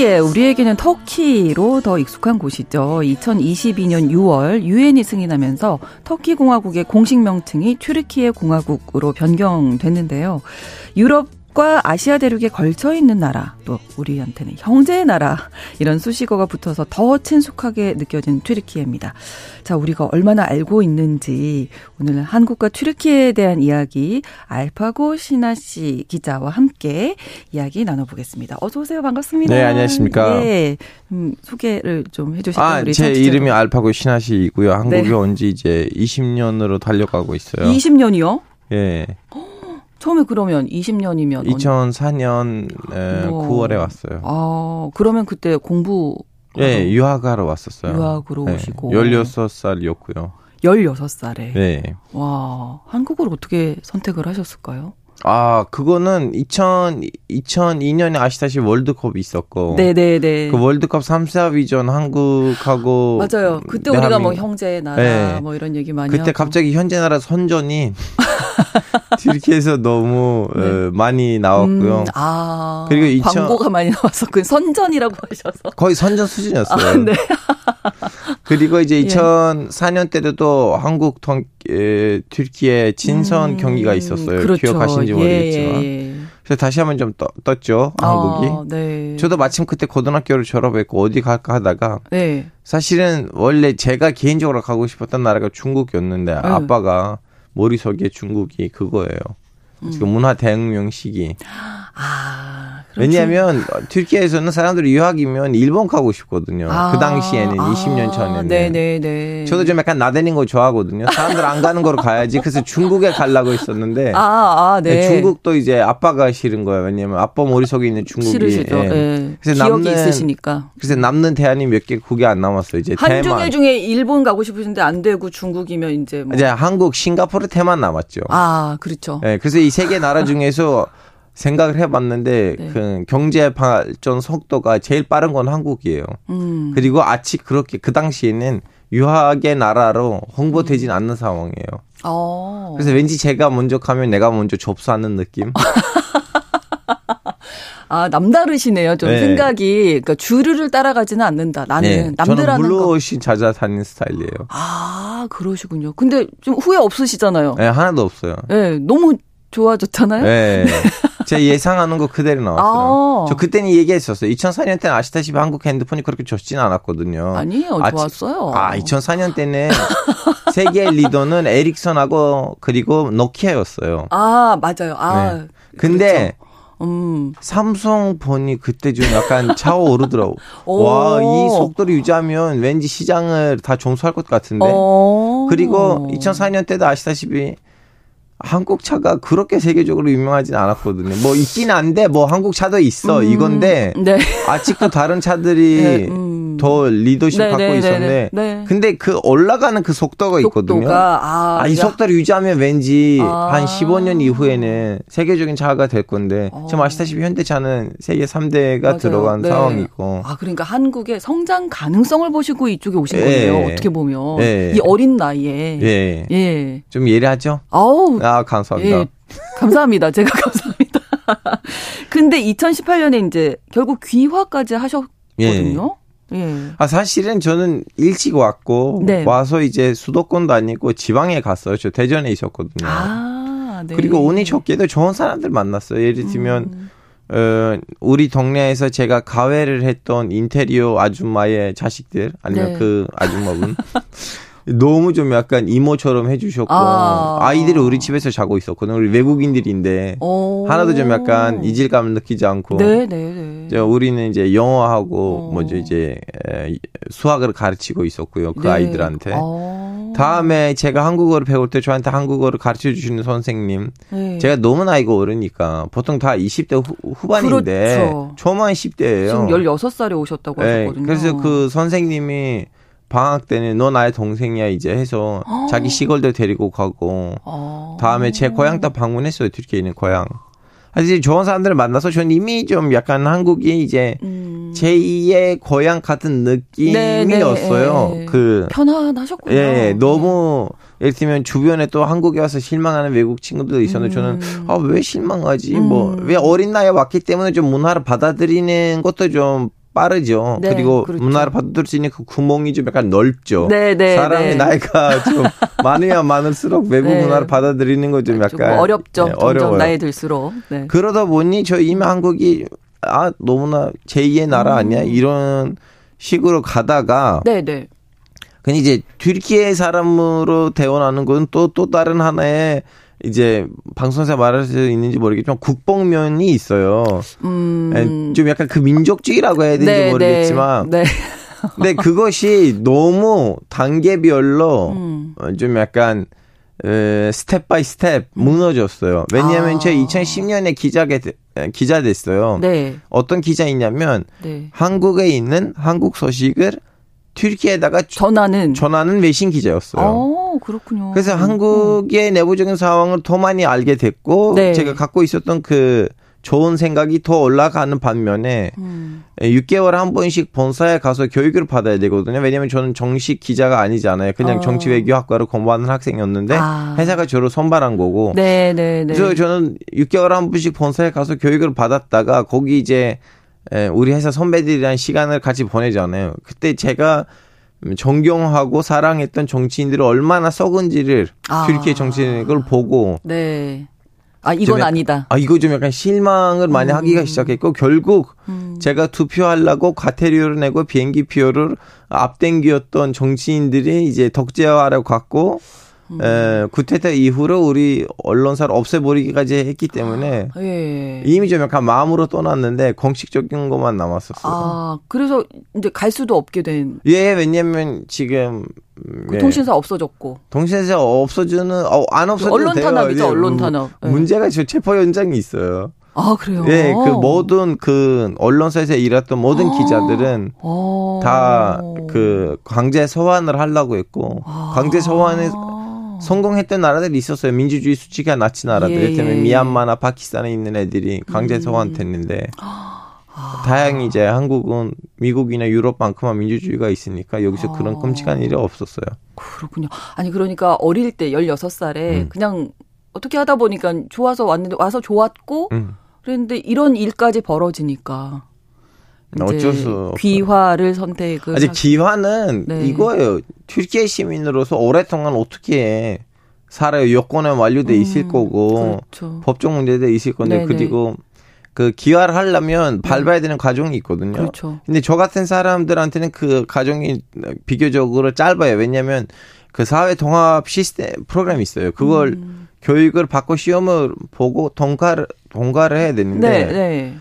튀르키예 우리에게는 터키로 더 익숙한 곳이죠. 2022년 6월 유엔이 승인하면서 터키 공화국의 공식 명칭이 튀르키예 공화국으로 변경됐는데요. 유럽 과 아시아 대륙에 걸쳐 있는 나라, 또 우리한테는 형제의 나라, 이런 수식어가 붙어서 더 친숙하게 느껴진 튀르키예입니다. 자, 우리가 얼마나 알고 있는지 오늘 한국과 튀르키예에 대한 이야기 알파고 신하 씨 기자와 함께 이야기 나눠보겠습니다. 어서 오세요. 반갑습니다. 네, 안녕하십니까. 네, 음, 소개를 좀 해주시죠. 아, 제 청취자분. 이름이 알파고 신하 씨이고요. 한국에 네. 온지 이제 20년으로 달려가고 있어요. 20년이요? 예. 처음에 그러면 20년이면 2004년 뭐. 9월에 왔어요. 아, 그러면 그때 공부 예, 네, 유학하러 왔었어요. 유학으로 네, 오시고 16살이었고요. 16살에. 네. 와, 한국을 어떻게 선택을 하셨을까요? 아, 그거는 2000, 2002년에 아시다시피 월드컵이 있었고. 네네네. 그 월드컵 3사 위전 한국하고. 맞아요. 그때 우리가 뭐 형제 나라 네. 뭐 이런 얘기 많이 그때 하고. 갑자기 현재 나라 선전이 튀르키에서 너무 네. 어, 많이 나왔고요. 음, 아. 그리고 2000, 광고가 많이 그 선전이라고 하셔서. 거의 선전 수준이었어요. 아, 네. 그리고 이제 2004년 때도 또 한국 통, 에, 튀르키예 진선 음, 경기가 있었어요. 그렇죠. 기억하시는지 모르겠지만. 예, 예. 그래서 다시 한번 좀 떠, 떴죠 한국이. 아, 네. 저도 마침 그때 고등학교를 졸업했고 어디 갈까 하다가 네. 사실은 원래 제가 개인적으로 가고 싶었던 나라가 중국이었는데 음. 아빠가 머릿속에 중국이 그거예요. 음. 그 문화 대혁명 시기. 아. 왜냐하면 튀르키에서는 사람들이 유학이면 일본 가고 싶거든요. 아, 그 당시에는 아, 20년 전에는. 네네네. 저도 좀 약간 나대는 거 좋아하거든요. 사람들 안 가는 거로 가야지. 그래서 중국에 가려고 했었는데. 아, 아 네. 네. 중국도 이제 아빠가 싫은 거예요. 왜냐면 아빠 머릿속에 있는 중국이. 싫으시죠. 예. 네. 그래서 기억이 남는, 있으시니까. 그래서 남는 대안이 몇 개 그게 안 남았어요. 이제 한중일 대만. 중에 일본 가고 싶으신데 안 되고 중국이면 이제 뭐. 이제 한국, 싱가포르, 대만 남았죠. 아, 그렇죠. 네, 그래서 이 세 개 나라 중에서 생각을 해봤는데 네. 그 경제 발전 속도가 제일 빠른 건 한국이에요. 음. 그리고 아직 그렇게 그 당시에는 유학의 나라로 홍보되진 음. 않는 상황이에요. 오. 어. 그래서 왠지 제가 먼저 가면 내가 먼저 접수하는 느낌. 아 남다르시네요. 좀 네. 생각이 그러니까 주류를 따라가지는 않는다. 나는 네. 남들 하는 물러오신 찾아 다니는 스타일이에요. 아 그러시군요. 근데 좀 후회 없으시잖아요. 네 하나도 없어요. 네 너무 좋아졌잖아요. 네. 제 예상하는 거 그대로 나왔어요. 아. 저 그때는 얘기했었어요. 2004년 때는 아시다시피 한국 핸드폰이 그렇게 좋지는 않았거든요. 아니에요. 아, 좋았어요. 아, 2004년 때는 세계 리더는 에릭슨하고 그리고 노키아였어요. 아, 맞아요. 아. 네. 근데 그렇죠. 음. 삼성 폰이 그때 좀 약간 차오르더라고. 와, 이 속도를 유지하면 왠지 시장을 다 종수할 것 같은데. 그리고 2004년 때도 아시다시피 한국 차가 그렇게 세계적으로 유명하진 않았거든요. 뭐 있긴 한데 뭐 한국 차도 있어 음, 이건데 네. 아직도 다른 차들이 네, 음. 더 리더십 네, 갖고 네, 네, 있었는데 네. 근데 그 올라가는 그 속도가 있거든요. 아, 아, 이 속도를 유지하면 왠지 아. 한 15년 이후에는 세계적인 차가 될 건데 어. 지금 아시다시피 현대차는 세계 3대가 맞아요. 들어간 상황이고. 아 그러니까 한국의 성장 가능성을 보시고 이쪽에 오신 거네요. 어떻게 보면 이 어린 나이에 예. 예. 좀 예리하죠? 아우. 아, 감사합니다. 예, 감사합니다. 제가 감사합니다. 근데 2018년에 이제 결국 귀화까지 하셨거든요. 예. 예. 아 사실은 저는 일찍 왔고 네. 와서 이제 수도권도 아니고 지방에 갔어요. 저 대전에 있었거든요. 아, 네. 그리고 운이 좋게도 좋은 사람들 만났어요. 예를 들면 음. 어, 우리 동네에서 제가 가회를 했던 인테리어 아줌마의 자식들 아니면 네. 그 아줌마분 너무 좀 약간 이모처럼 해주셨고 아. 이들이 우리 집에서 자고 있었거든요. 우리 외국인들인데 오. 하나도 좀 약간 이질감을 느끼지 않고 네, 네, 네. 우리는 이제 영어하고 오. 뭐죠 이제 수학을 가르치고 있었고요. 그 네. 아이들한테. 오. 다음에 제가 한국어를 배울 때 저한테 한국어를 가르쳐 주시는 선생님 네. 제가 너무 나이가 어르니까 보통 다 20대 후, 반인데 그렇죠. 초만 10대예요. 지금 16살에 오셨다고 네. 하셨거든요. 그래서 그 선생님이 방학 때는 너 나의 동생이야 이제 해서 어. 자기 시골도 데리고 가고 어. 다음에 제 고향 도 방문했어요 튀르키예 있는 고향. 사실 좋은 사람들을 만나서 저는 이미 좀 약간 한국이 이제 음. 제2의 고향 같은 느낌이었어요. 네, 네, 그 편안하셨군요. 예, 너무 예를 들면 주변에 또 한국에 와서 실망하는 외국 친구들도 있었는데 저는 음. 아왜 실망하지? 뭐, 음. 뭐왜 어린 나이에 왔기 때문에 좀 문화를 받아들이는 것도 좀 빠르죠. 네, 그리고 그렇죠. 문화를 받아들일 수 있는 그 구멍이 좀 약간 넓죠. 네, 네, 사람의 네. 나이가 좀 많으면 많을수록 외국 네. 문화를 받아들이는 거 좀 약간 어렵죠. 네, 어려워요. 나이 들수록. 네. 그러다 보니 저 이미 한국이 아 너무나 제2의 나라 아니야 음. 이런 식으로 가다가 네, 네. 근데 이제 튀르키예 사람으로 태어나는 건또또 다른 하나의 이제 방송에서 말할 수 있는지 모르겠지만 국뽕면이 있어요. 음. 예, 좀 약간 그 민족주의라고 해야 되는지 네, 네. 모르겠지만. 네. 네. 근데 그것이 너무 단계별로 음. 어, 좀 약간 에, step by step 무너졌어요. 왜냐하면 아. 제가 2010년에 기자게 기자 됐어요. 네. 어떤 기자이냐면 네. 한국에 있는 한국 소식을 튀르키예에다가 전하는 전하는 외신 기자였어요. 어, 그렇군요. 그래서 음, 한국의 음. 내부적인 상황을 더 많이 알게 됐고 네. 제가 갖고 있었던 그 좋은 생각이 더 올라가는 반면에 음. 6개월 한 번씩 본사에 가서 교육을 받아야 되거든요. 왜냐하면 저는 정식 기자가 아니잖아요. 그냥 어. 정치외교학과를 공부하는 학생이었는데 아. 회사가 저를 선발한 거고. 네, 네, 네. 그래서 저는 6개월 한 번씩 본사에 가서 교육을 받았다가 거기 이제 우리 회사 선배들이랑 시간을 같이 보내잖아요. 그때 제가 존경하고 사랑했던 정치인들이 얼마나 썩은지를 아. 튀르키예 정치인을 보고 네. 아 이건 약간, 아니다. 아 이거 좀 약간 실망을 많이 음. 하기가 시작했고 결국 음. 제가 투표하려고 과태료를 내고 비행기 표를 앞당기었던 정치인들이 이제 덕재화하려고 갔고 음. 에, 구테타 이후로 우리 언론사를 없애버리기까지 했기 때문에 아, 예. 이미 좀 약간 마음으로 떠났는데 공식적인 것만 남았었어요. 아 그래서 이제 갈 수도 없게 된. 예, 왜냐면 지금 그 예. 통신사 없어졌고. 통신사 없어지는 어, 안 없어져도 언론 돼요. 탄압이죠, 예, 언론 탄압. 예. 문제가 저 체포 현장이 있어요. 아 그래요? 네, 그 모든 그 언론사에서 일했던 모든 아. 기자들은 아. 다그 강제 소환을 하려고 했고 아. 강제 소환에 성공했던 나라들이 있었어요. 민주주의 수치가 낮은 나라들. 예, 예. 미얀마나 파키스탄에 있는 애들이 강제 음. 소환됐는데 아. 다행히 이제 한국은 미국이나 유럽만큼만 민주주의가 있으니까 여기서 아. 그런 끔찍한 일이 없었어요. 그렇군요. 아니 그러니까 어릴 때 16살에 음. 그냥 어떻게 하다 보니까 좋아서 왔는데 와서 좋았고 음. 그랬는데 이런 일까지 벌어지니까 어쩔 수 귀화를 선택을 아직 귀화는 네. 이거예요. 튀르키예 시민으로서 오랫동안 어떻게 살아요. 여권은 완료돼 음, 있을 거고 그렇죠. 법적 문제도 있을 건데 네네. 그리고 그 기화를 하려면 네. 밟아야 되는 과정이 있거든요. 그렇죠. 근데 저 같은 사람들한테는 그 과정이 비교적으로 짧아요. 왜냐하면 그 사회 통합 시스템 프로그램이 있어요. 그걸 음. 교육을 받고 시험을 보고 통과를 통과를 해야 되는데 네, 네.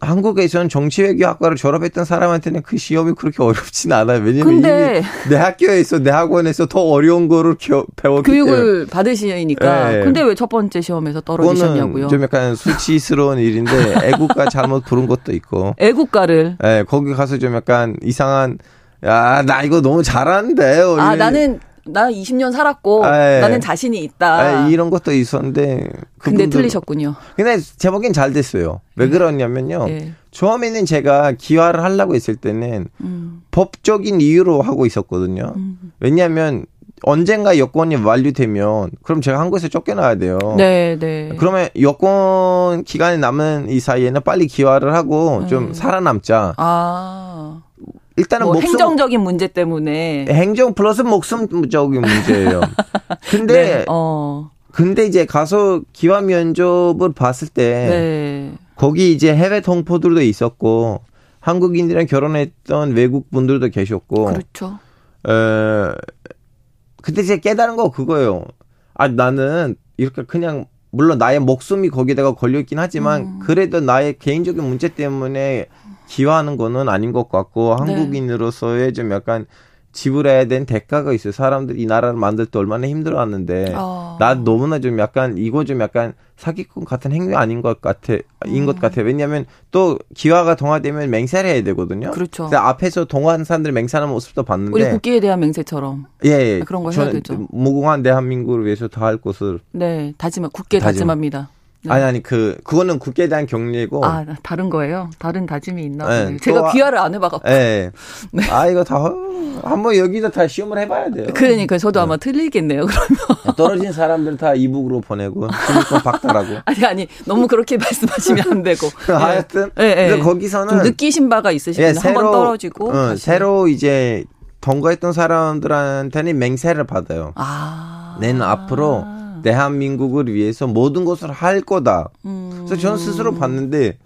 한국에서는 정치외교학과를 졸업했던 사람한테는 그 시험이 그렇게 어렵진 않아요. 왜냐면 내 학교에서 내 학원에서 더 어려운 거를 겨, 배웠기 교육을 때문에. 받으시니까. 네. 근데 왜 첫 번째 시험에서 떨어지셨냐고요? 좀 약간 수치스러운 일인데 애국가 잘못 부른 것도 있고. 애국가를. 네, 거기 가서 좀 약간 이상한 야, 나 이거 너무 잘하는데. 아, 나는 나 20년 살았고 아, 예. 나는 자신이 있다. 아, 이런 것도 있었는데 근데 틀리셨군요. 근데 제목엔 잘 됐어요. 왜 네. 그러냐면요. 네. 처음에는 제가 기화를 하려고 했을 때는 음. 법적인 이유로 하고 있었거든요. 음. 왜냐하면 언젠가 여권이 완료되면 그럼 제가 한국에서 쫓겨나야 돼요. 네, 네. 그러면 여권 기간이 남은 이 사이에는 빨리 기화를 하고 네. 좀 살아남자. 아. 일단은 뭐 목숨, 행정적인 문제 때문에 행정 플러스 목숨적인 문제예요. 근데 네, 어. 근데 이제 가서 기화 면접을 봤을 때 네. 거기 이제 해외 동포들도 있었고 한국인들이랑 결혼했던 외국 분들도 계셨고 그렇죠. 에 그때 이제 깨달은 거 그거예요. 아 나는 이렇게 그냥 물론 나의 목숨이 거기다가 걸려 있긴 하지만 음. 그래도 나의 개인적인 문제 때문에 기화하는 거는 아닌 것 같고 네. 한국인으로서의 좀 약간 지불해야 된 대가가 있어요. 사람들 이 나라를 만들 때 얼마나 힘들어왔는데 어. 나 너무나 좀 약간 이거 좀 약간 사기꾼 같은 행위 아닌 것 같아 인것 음. 같아. 왜냐하면 또 기화가 동화되면 맹세를 해야 되거든요. 그렇죠. 앞에서 동화한 사람들 맹세하는 모습도 봤는데 우리 국기에 대한 맹세처럼 예, 예. 그런 거 해야 되죠. 무궁한 대한민국을 위해서 다 할 것을 네 다짐 국게 다짐. 다짐합니다. 네. 아니 아니 그 그거는 국기에 대한 격려고. 아 다른 거예요? 다른 다짐이 있나? 네, 제가 귀화를 안 해봐갖고. 네. 네. 아 이거 다 한번 여기서 다 시험을 해봐야 돼요. 그러니까 저도 네. 아마 틀리겠네요. 그러면 떨어진 사람들 다 이북으로 보내고 실리콘 박탈하고. 아니 아니 너무 그렇게 말씀하시면 안 되고. 하여튼 네. 네. 거기서는 느끼신 바가 있으시면 예, 한번 떨어지고 어, 새로 이제 통과했던 사람들한테는 맹세를 받아요. 아. 내는 앞으로 대한민국을 위해서 모든 것을 할 거다. 음. 그래서 저는 스스로 봤는데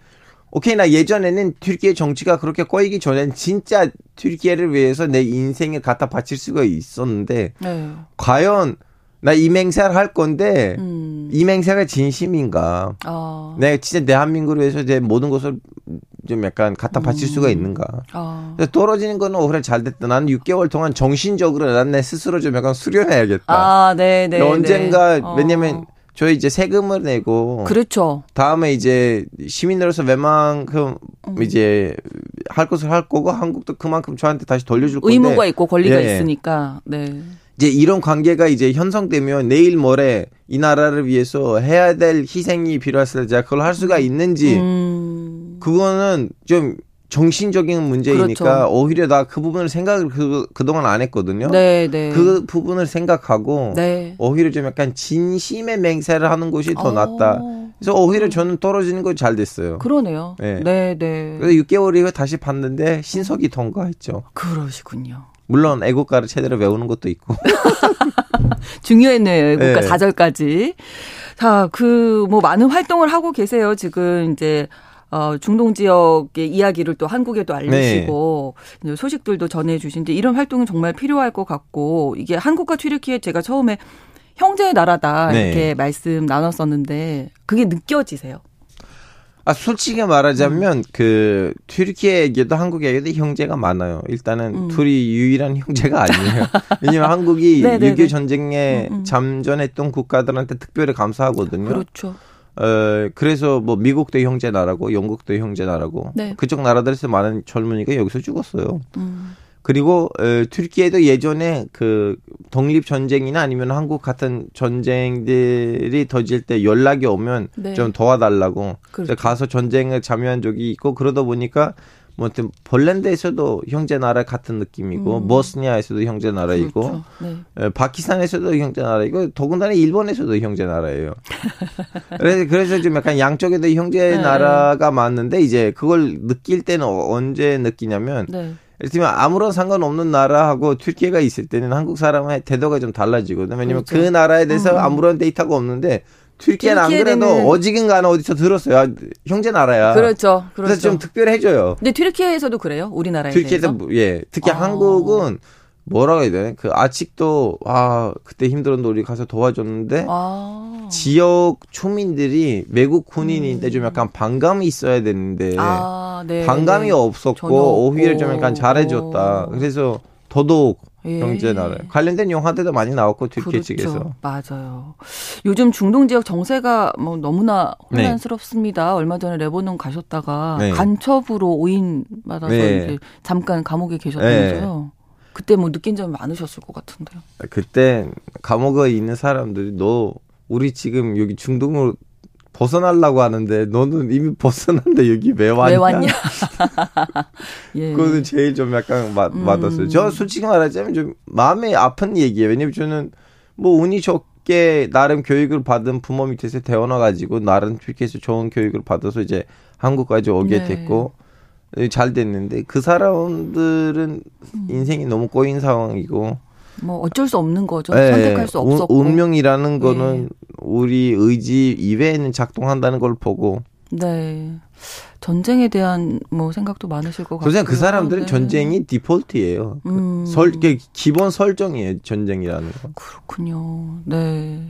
오케이 나 예전에는 튀르키예 정치가 그렇게 꼬이기 전엔 진짜 튀르키예를 위해서 내 인생을 갖다 바칠 수가 있었는데 네. 과연 나 이 맹세를 할 건데 음. 이 맹세가 진심인가? 어. 내가 진짜 대한민국을 위해서 내 모든 것을 좀 약간 갖다 바칠 음. 수가 있는가? 어. 떨어지는 거는 어, 그래 잘 됐다. 나는 6개월 동안 정신적으로 난 내 스스로 좀 약간 수련해야겠다. 아, 네, 네. 언젠가 네. 왜냐면 저희 이제 세금을 내고 그렇죠. 다음에 이제 시민으로서 웬만큼 음. 이제 할 것을 할 거고 한국도 그만큼 저한테 다시 돌려줄 건데 의무가 있고 권리가 예. 있으니까 네. 이제 이런 관계가 이제 형성되면 내일 모레 이 나라를 위해서 해야 될 희생이 필요했을 때 제가 그걸 할 수가 있는지 음. 그거는 좀 정신적인 문제이니까 그렇죠. 오히려 나 그 부분을 생각을 그, 그동안 안 했거든요. 네, 네. 그 부분을 생각하고 네. 오히려 좀 약간 진심의 맹세를 하는 것이 더 어. 낫다. 그래서 오히려 저는 떨어지는 거 잘 됐어요. 그러네요. 네, 네. 네. 그래서 6개월이고 다시 봤는데 신속이 통과했죠. 그러시군요. 물론 애국가를 제대로 외우는 것도 있고. 중요했네요. 애국가 네. 4절까지. 자, 그, 뭐, 많은 활동을 하고 계세요. 지금 이제 어, 중동 지역의 이야기를 또 한국에도 알리시고 네. 소식들도 전해 주신데 이런 활동은 정말 필요할 것 같고 이게 한국과 튀르키예 제가 처음에 형제의 나라다 네. 이렇게 말씀 나눴었는데 그게 느껴지세요? 아 솔직히 말하자면 음. 그 튀르키예에게도 한국에게도 형제가 많아요. 일단은 음. 둘이 유일한 형제가 아니에요. 왜냐면 한국이 6.25 전쟁에 음, 음. 잠전했던 국가들한테 특별히 감사하거든요. 그렇죠. 어, 그래서 뭐 미국도 형제 나라고 영국도 형제 나라고 네. 그쪽 나라들에서 많은 젊은이가 여기서 죽었어요. 음. 그리고 어, 튀르키예도 예전에 그 독립 전쟁이나 아니면 한국 같은 전쟁들이 터질 때 연락이 오면 네. 좀 도와달라고 그렇죠. 가서 전쟁에 참여한 적이 있고 그러다 보니까 뭐 하여튼 폴란드에서도 형제 나라 같은 느낌이고 음. 보스니아에서도 형제 나라이고 그렇죠. 네. 에, 파키스탄에서도 형제 나라이고 더군다나 일본에서도 형제 나라예요. 그래서 그래서 좀 약간 양쪽에도 형제 네. 나라가 많은데 이제 그걸 느낄 때는 언제 느끼냐면 네. 예를 들면 아무런 상관없는 나라하고 튀르키예가 있을 때는 한국 사람의 태도가 좀 달라지거든요. 왜냐면 그렇죠. 그 나라에 대해서 음. 아무런 데이터가 없는데 튀르키예는 안 그래도 어지간간에 어디서 들었어요. 아, 형제 나라야. 그렇죠. 그렇죠. 그래서 좀 특별해져요. 근데 튀르키예에서도 그래요? 우리나라에 튀르키예도 뭐, 예. 특히 아. 한국은 뭐라고 해야 되나? 그 아직도 아 그때 힘들었는데 우리 가서 도와줬는데 아. 지역 초민들이 외국 군인인데 음. 좀 약간 반감이 있어야 되는데 아, 네, 반감이 네. 없었고 오히려 좀 약간 잘해줬다. 그래서 더더욱 예. 형제 나라 관련된 영화들도 많이 나왔고 튀르키예 그렇죠. 측에서 맞아요. 요즘 중동 지역 정세가 뭐 너무나 네. 혼란스럽습니다. 네. 얼마 전에 레바논 가셨다가 네. 간첩으로 오인 받아서 네. 이제 잠깐 감옥에 계셨다면서요. 네. 그때 뭐 느낀 점이 많으셨을 것 같은데요. 그때 감옥에 있는 사람들이 너 우리 지금 여기 중동으로 벗어나려고 하는데 너는 이미 벗어난데 여기 왜 왔냐? 왜 왔냐? 예. 그거는 제일 좀 약간 마, 음. 맞았어요. 저 솔직히 말하자면 좀 마음이 아픈 얘기예요. 왜냐면 저는 뭐 운이 좋게 나름 교육을 받은 부모 밑에서 태어나가지고 나름 튀르키에서 좋은 교육을 받아서 이제 한국까지 오게 네. 됐고 잘 됐는데 그 사람들은 음. 인생이 너무 꼬인 상황이고 뭐 어쩔 수 없는 거죠. 네. 선택할 수 없었고. 운명이라는 거는 네. 우리 의지 이외에는 작동한다는 걸 보고. 네. 전쟁에 대한 뭐 생각도 많으실 것 같아요. 그 사람들은 네. 전쟁이 디폴트예요. 그 음. 설 기본 설정이에요. 전쟁이라는 거. 그렇군요. 네.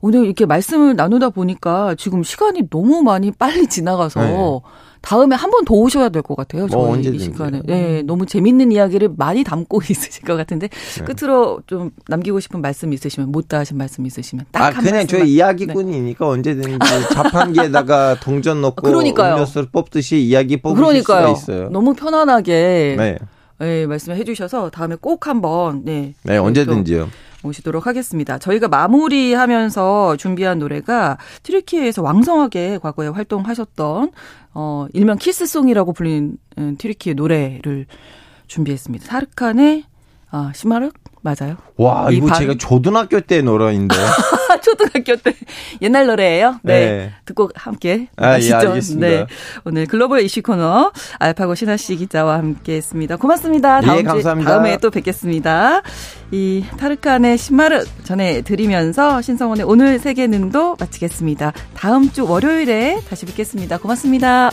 오늘 이렇게 말씀을 나누다 보니까 지금 시간이 너무 많이 빨리 지나가서 네. 다음에 한 번 더 오셔야 될 것 같아요. 뭐 저희 이 시간에. 네, 너무 재밌는 이야기를 많이 담고 있으실 것 같은데 네. 끝으로 좀 남기고 싶은 말씀 있으시면 못다 하신 말씀 있으시면 딱 아, 그냥 저 이야기꾼이니까 네. 언제든지 자판기에다가 동전 넣고 그러니까요. 음료수를 뽑듯이 이야기 뽑으실 그러니까요. 수가 있어요. 너무 편안하게 네. 네, 말씀을 해주셔서 다음에 꼭 한번 네, 네 언제든지요. 모시도록 하겠습니다. 저희가 마무리하면서 준비한 노래가 튀르키예에서 왕성하게 과거에 활동하셨던 어 일명 키스송이라고 불리는 튀르키예의 노래를 준비했습니다. 타르칸의 아, 시마륵 맞아요? 와, 이거 반... 제가 초등학교 때 노래인데. 초등학교 때 옛날 노래예요. 네. 네. 듣고 함께 아, 예, 알겠습니다. 네. 오늘 글로벌 이슈 코너 알파고 신하 씨 기자와 함께 했습니다. 고맙습니다. 다음 예, 감사합니다. 주, 다음에 또 뵙겠습니다. 이 타르칸의 신마르 전해 드리면서 신성원의 오늘 세계는도 마치겠습니다. 다음 주 월요일에 다시 뵙겠습니다. 고맙습니다.